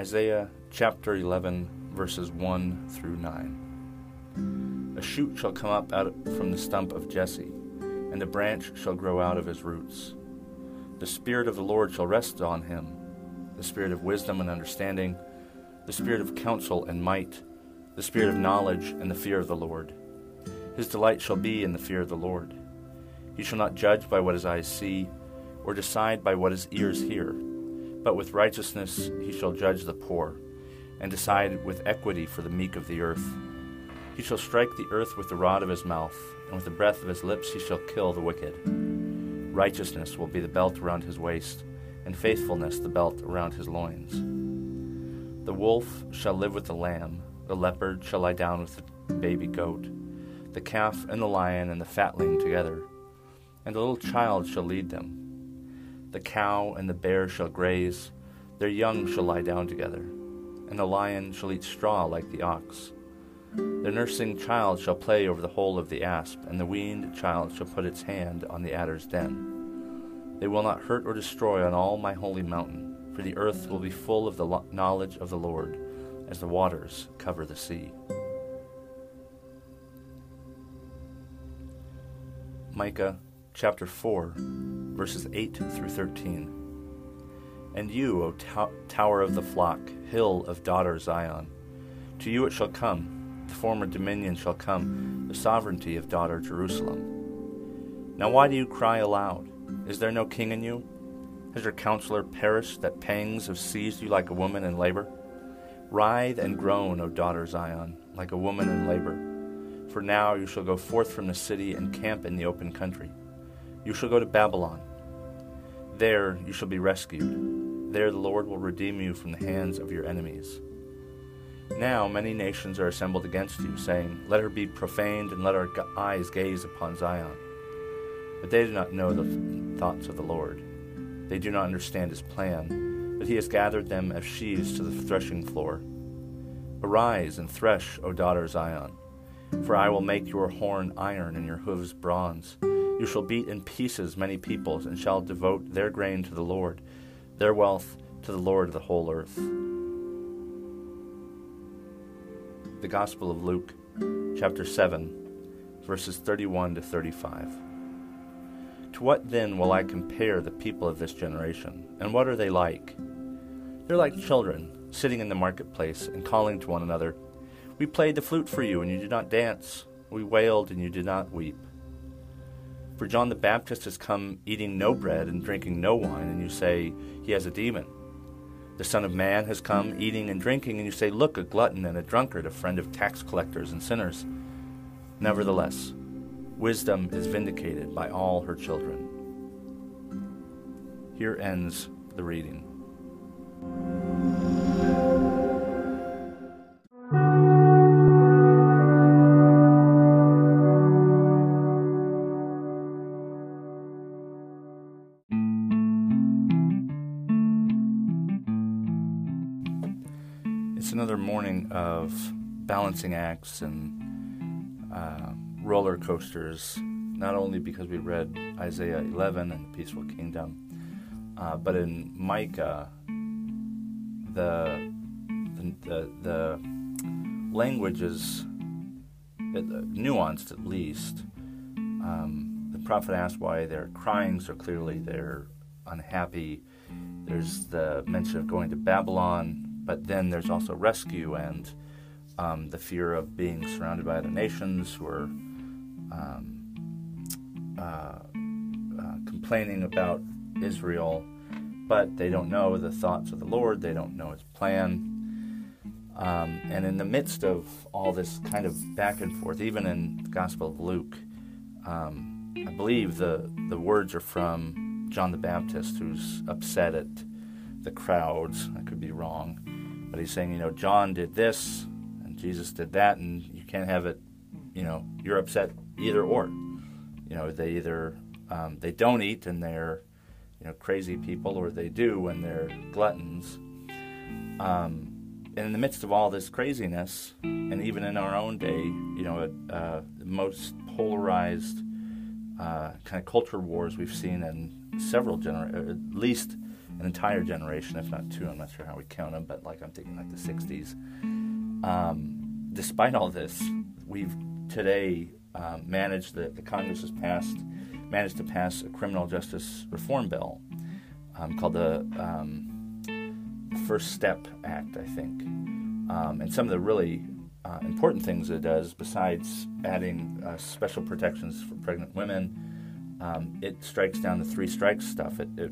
Isaiah chapter 11, verses 1 through 9. A shoot shall come up out from the stump of Jesse, and a branch shall grow out of his roots. The Spirit of the Lord shall rest on him the Spirit of wisdom and understanding, the Spirit of counsel and might, the Spirit of knowledge and the fear of the Lord. His delight shall be in the fear of the Lord. He shall not judge by what his eyes see, or decide by what his ears hear but with righteousness he shall judge the poor, and decide with equity for the meek of the earth. He shall strike the earth with the rod of his mouth, and with the breath of his lips he shall kill the wicked. Righteousness will be the belt around his waist, and faithfulness the belt around his loins. The wolf shall live with the lamb, the leopard shall lie down with the baby goat, the calf and the lion and the fatling together, and the little child shall lead them. The cow and the bear shall graze, their young shall lie down together, and the lion shall eat straw like the ox. The nursing child shall play over the hole of the asp, and the weaned child shall put its hand on the adder's den. They will not hurt or destroy on all my holy mountain, for the earth will be full of the knowledge of the Lord, as the waters cover the sea. Micah chapter 4 verses 8 through 13. And you, O to- tower of the flock, hill of daughter Zion, to you it shall come, the former dominion shall come, the sovereignty of daughter Jerusalem. Now why do you cry aloud? Is there no king in you? Has your counselor perished, that pangs have seized you like a woman in labor? Writhe and groan, O daughter Zion, like a woman in labor. For now you shall go forth from the city and camp in the open country. You shall go to Babylon there you shall be rescued. There the Lord will redeem you from the hands of your enemies. Now many nations are assembled against you, saying, Let her be profaned, and let our eyes gaze upon Zion. But they do not know the thoughts of the Lord. They do not understand his plan, that he has gathered them as sheaves to the threshing floor. Arise and thresh, O daughter Zion, for I will make your horn iron and your hooves bronze. You shall beat in pieces many peoples, and shall devote their grain to the Lord, their wealth to the Lord of the whole earth. The Gospel of Luke, chapter 7, verses 31 to 35. To what then will I compare the people of this generation? And what are they like? They're like children, sitting in the marketplace and calling to one another, We played the flute for you, and you did not dance. We wailed, and you did not weep. For John the Baptist has come eating no bread and drinking no wine, and you say he has a demon. The Son of Man has come eating and drinking, and you say, Look, a glutton and a drunkard, a friend of tax collectors and sinners. Nevertheless, wisdom is vindicated by all her children. Here ends the reading. It's another morning of balancing acts and uh, roller coasters, not only because we read Isaiah 11 and the peaceful kingdom, uh, but in Micah, the, the, the, language is uh, nuanced at least. Um, the prophet asks why they're crying so clearly, they're unhappy. There's the mention of going to Babylon but then there's also rescue and um, the fear of being surrounded by other nations who are um, uh, uh, complaining about Israel, but they don't know the thoughts of the Lord, they don't know his plan. Um, and in the midst of all this kind of back and forth, even in the Gospel of Luke, um, I believe the, the words are from John the Baptist, who's upset at the crowds. I could be wrong. But he's saying, you know, John did this and Jesus did that, and you can't have it, you know, you're upset either or. You know, they either um, they don't eat and they're, you know, crazy people, or they do and they're gluttons. Um, and in the midst of all this craziness, and even in our own day, you know, uh, the most polarized uh, kind of culture wars we've seen in several generations, at least an entire generation, if not two. I'm not sure how we count them, but like I'm thinking like the 60s. Um, despite all this, we've today um, managed that the Congress has passed managed to pass a criminal justice reform bill um, called the um, First Step Act, I think. Um, and some of the really uh, important things it does, besides adding uh, special protections for pregnant women, um, it strikes down the three strikes stuff. It, it,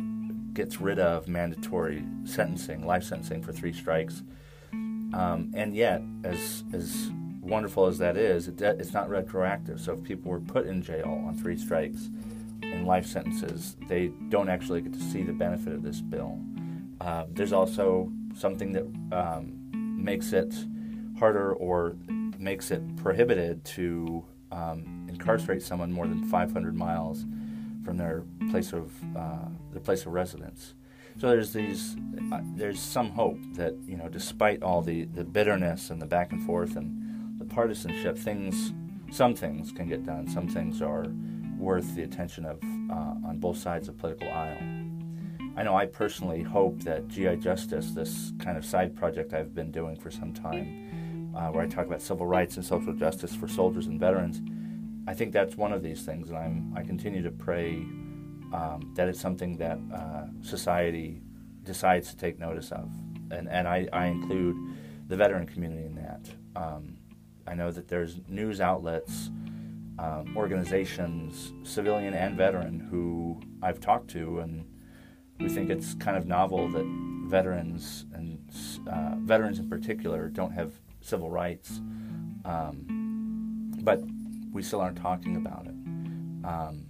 gets rid of mandatory sentencing, life sentencing for three strikes. Um, and yet, as as wonderful as that is, it, it's not retroactive. So if people were put in jail on three strikes in life sentences, they don't actually get to see the benefit of this bill. Uh, there's also something that um, makes it harder or makes it prohibited to um, incarcerate someone more than 500 miles from their place of uh, their place of residence. So there's these uh, there's some hope that you know despite all the, the bitterness and the back and forth and the partisanship, things some things can get done. Some things are worth the attention of uh, on both sides of political aisle. I know I personally hope that GI Justice, this kind of side project I've been doing for some time, uh, where I talk about civil rights and social justice for soldiers and veterans, I think that's one of these things, and I'm I continue to pray um, that it's something that uh, society decides to take notice of, and and I, I include the veteran community in that. Um, I know that there's news outlets, um, organizations, civilian and veteran, who I've talked to and we think it's kind of novel that veterans and uh, veterans in particular don't have civil rights, um, but we still aren't talking about it. Um,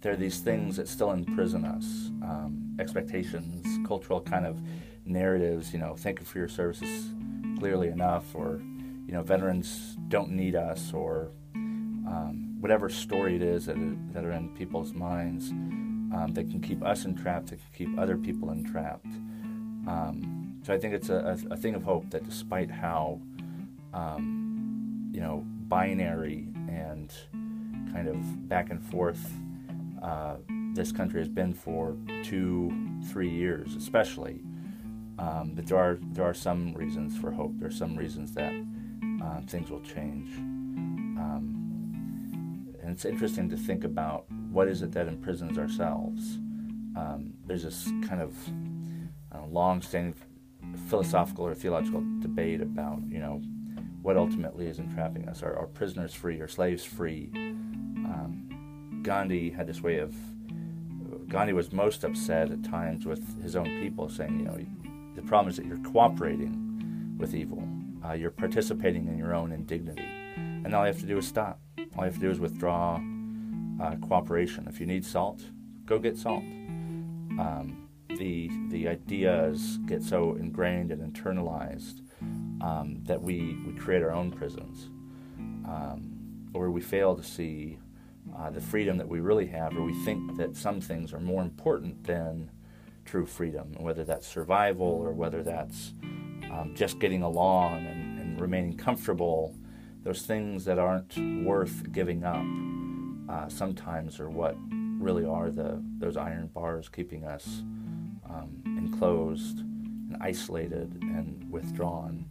there are these things that still imprison us um, expectations, cultural kind of narratives. You know, thank you for your services clearly enough, or you know, veterans don't need us, or um, whatever story it is that, that are in people's minds um, that can keep us entrapped, that can keep other people entrapped. Um, so I think it's a, a, a, thing of hope that despite how, um, you know, binary and kind of back and forth uh, this country has been for two, three years, especially, um, that there are there are some reasons for hope. There are some reasons that uh, things will change. Um, and it's interesting to think about what is it that imprisons ourselves? Um, there's this kind of uh, long-standing philosophical or theological debate about, you know, what ultimately is entrapping us. Are, are prisoners free? Are slaves free? Um, Gandhi had this way of. Gandhi was most upset at times with his own people, saying, you know, the problem is that you're cooperating with evil. Uh, you're participating in your own indignity. And all you have to do is stop. All you have to do is withdraw uh, cooperation. If you need salt, go get salt. Um, the the ideas get so ingrained and internalized um, that we, we create our own prisons, um, or we fail to see uh, the freedom that we really have, or we think that some things are more important than true freedom, whether that's survival or whether that's um, just getting along and, and remaining comfortable. Those things that aren't worth giving up uh, sometimes are what really are the those iron bars keeping us um, enclosed and isolated and withdrawn.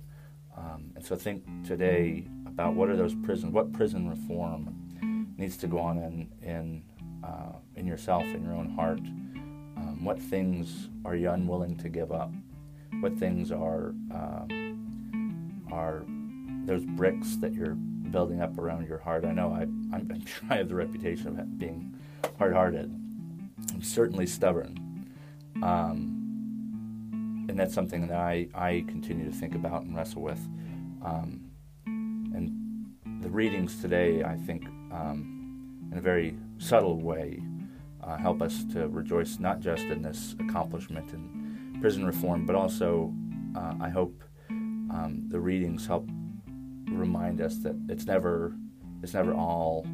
Um, and so think today about what are those prisons, what prison reform needs to go on in in uh, in yourself, in your own heart. Um, what things are you unwilling to give up? What things are um, are those bricks that you're building up around your heart. I know I, I'm, I'm sure I have the reputation of being hard-hearted. I'm certainly stubborn. Um, and that's something that I, I continue to think about and wrestle with. Um, and the readings today, I think, um, in a very subtle way, uh, help us to rejoice not just in this accomplishment in prison reform, but also, uh, I hope, um, the readings help remind us that it's never it's never all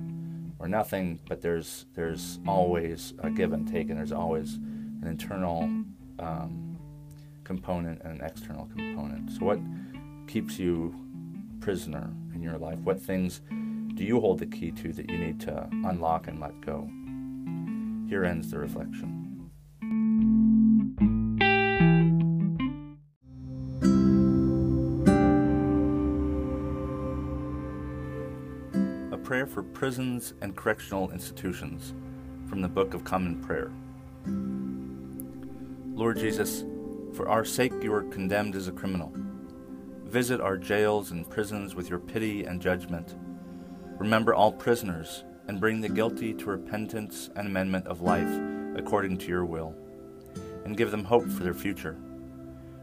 or nothing, but there's there's always a give and take, and there's always an internal um, component and an external component. So, what keeps you prisoner in your life? What things do you hold the key to that you need to unlock and let go? Here ends the reflection. A prayer for prisons and correctional institutions from the Book of Common Prayer. Lord Jesus, for our sake you are condemned as a criminal. Visit our jails and prisons with your pity and judgment. Remember all prisoners and bring the guilty to repentance and amendment of life according to your will, and give them hope for their future.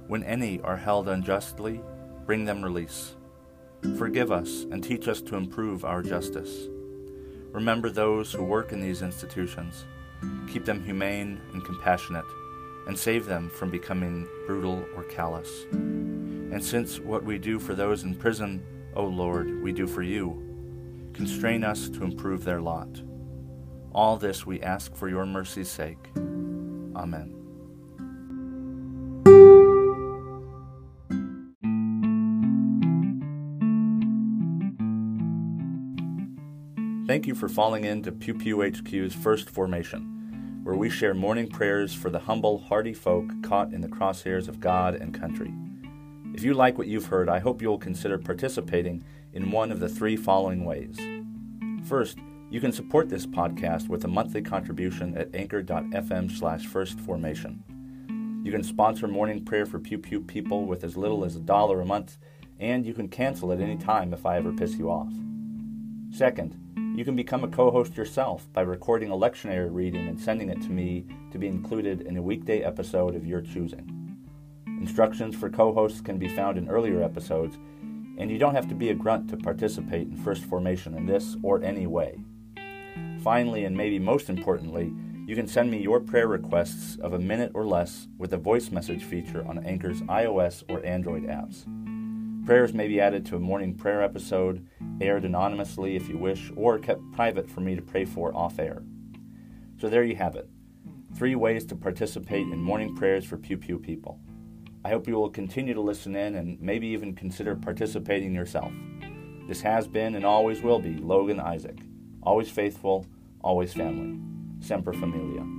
When any are held unjustly, bring them release. Forgive us and teach us to improve our justice. Remember those who work in these institutions. Keep them humane and compassionate, and save them from becoming brutal or callous. And since what we do for those in prison, O Lord, we do for you, constrain us to improve their lot. All this we ask for your mercy's sake. Amen. Thank you for falling into Pew Pew HQ's first formation, where we share morning prayers for the humble, hardy folk caught in the crosshairs of God and country. If you like what you've heard, I hope you'll consider participating in one of the three following ways. First, you can support this podcast with a monthly contribution at anchor.fm slash firstformation. You can sponsor morning prayer for Pew Pew people with as little as a dollar a month, and you can cancel at any time if I ever piss you off. Second, you can become a co host yourself by recording a lectionary reading and sending it to me to be included in a weekday episode of your choosing. Instructions for co hosts can be found in earlier episodes, and you don't have to be a grunt to participate in First Formation in this or any way. Finally, and maybe most importantly, you can send me your prayer requests of a minute or less with the voice message feature on Anchor's iOS or Android apps. Prayers may be added to a morning prayer episode, aired anonymously if you wish, or kept private for me to pray for off air. So there you have it three ways to participate in morning prayers for Pew Pew people. I hope you will continue to listen in and maybe even consider participating yourself. This has been and always will be Logan Isaac. Always faithful, always family. Semper Familia.